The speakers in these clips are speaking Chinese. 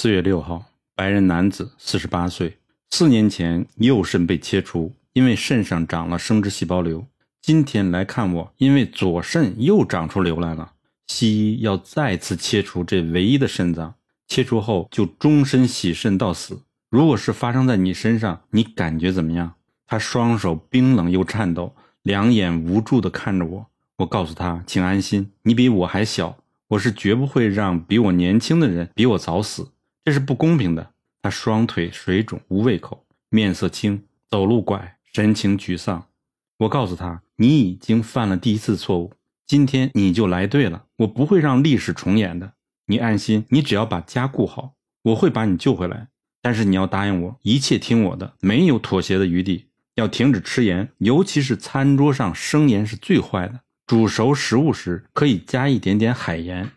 四月六号，白人男子，四十八岁，四年前右肾被切除，因为肾上长了生殖细胞瘤。今天来看我，因为左肾又长出瘤来了。西医要再次切除这唯一的肾脏，切除后就终身洗肾到死。如果是发生在你身上，你感觉怎么样？他双手冰冷又颤抖，两眼无助地看着我。我告诉他，请安心，你比我还小，我是绝不会让比我年轻的人比我早死。这是不公平的。他双腿水肿，无胃口，面色青，走路拐，神情沮丧。我告诉他：“你已经犯了第一次错误，今天你就来对了。我不会让历史重演的。你安心，你只要把家顾好，我会把你救回来。但是你要答应我，一切听我的，没有妥协的余地。要停止吃盐，尤其是餐桌上生盐是最坏的。煮熟食物时可以加一点点海盐，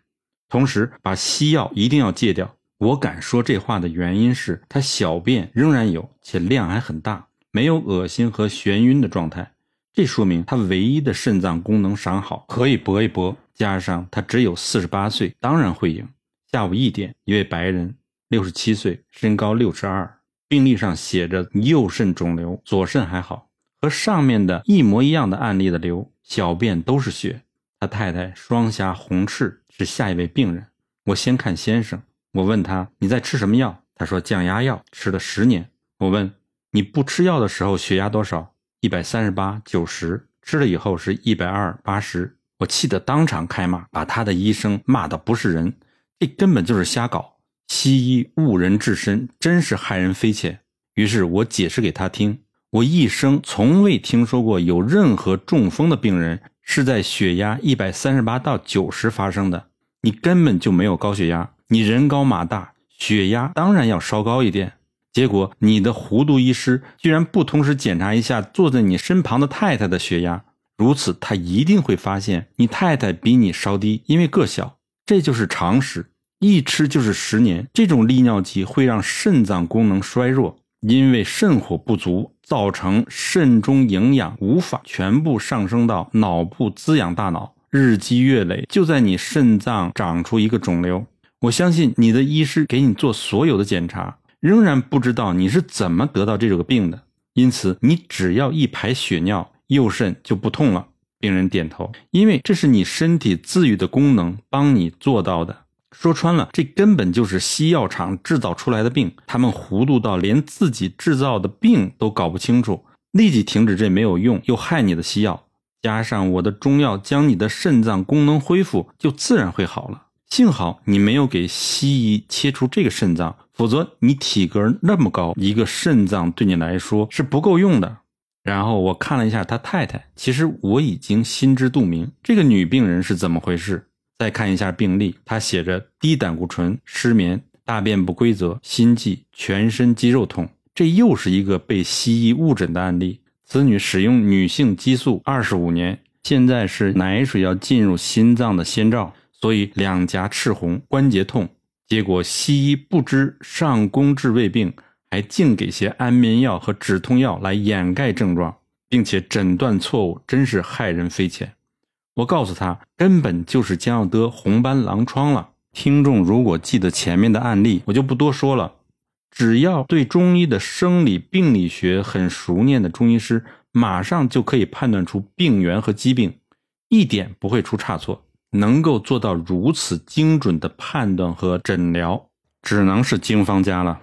同时把西药一定要戒掉。”我敢说这话的原因是他小便仍然有，且量还很大，没有恶心和眩晕的状态。这说明他唯一的肾脏功能尚好，可以搏一搏。加上他只有四十八岁，当然会赢。下午一点，一位白人，六十七岁，身高六尺二，病历上写着右肾肿瘤，左肾还好，和上面的一模一样的案例的瘤，小便都是血。他太太双颊红赤，是下一位病人。我先看先生。我问他你在吃什么药？他说降压药，吃了十年。我问你不吃药的时候血压多少？一百三十八九十，吃了以后是一百二八十。我气得当场开骂，把他的医生骂的不是人，这根本就是瞎搞。西医误人至深，真是害人匪浅。于是我解释给他听，我一生从未听说过有任何中风的病人是在血压一百三十八到九十发生的，你根本就没有高血压。你人高马大，血压当然要稍高一点。结果你的糊涂医师居然不同时检查一下坐在你身旁的太太的血压，如此他一定会发现你太太比你稍低，因为个小。这就是常识，一吃就是十年。这种利尿剂会让肾脏功能衰弱，因为肾火不足，造成肾中营养无法全部上升到脑部滋养大脑，日积月累，就在你肾脏长出一个肿瘤。我相信你的医师给你做所有的检查，仍然不知道你是怎么得到这个病的。因此，你只要一排血尿，右肾就不痛了。病人点头，因为这是你身体自愈的功能帮你做到的。说穿了，这根本就是西药厂制造出来的病，他们糊涂到连自己制造的病都搞不清楚。立即停止这没有用又害你的西药，加上我的中药将你的肾脏功能恢复，就自然会好了。幸好你没有给西医切除这个肾脏，否则你体格那么高，一个肾脏对你来说是不够用的。然后我看了一下他太太，其实我已经心知肚明，这个女病人是怎么回事。再看一下病历，她写着低胆固醇、失眠、大便不规则、心悸、全身肌肉痛，这又是一个被西医误诊的案例。子女使用女性激素二十五年，现在是奶水要进入心脏的先兆。所以两颊赤红，关节痛，结果西医不知上工治未病，还净给些安眠药和止痛药来掩盖症状，并且诊断错误，真是害人匪浅。我告诉他，根本就是将要得红斑狼疮了。听众如果记得前面的案例，我就不多说了。只要对中医的生理病理学很熟练的中医师，马上就可以判断出病源和疾病，一点不会出差错。能够做到如此精准的判断和诊疗，只能是经方家了。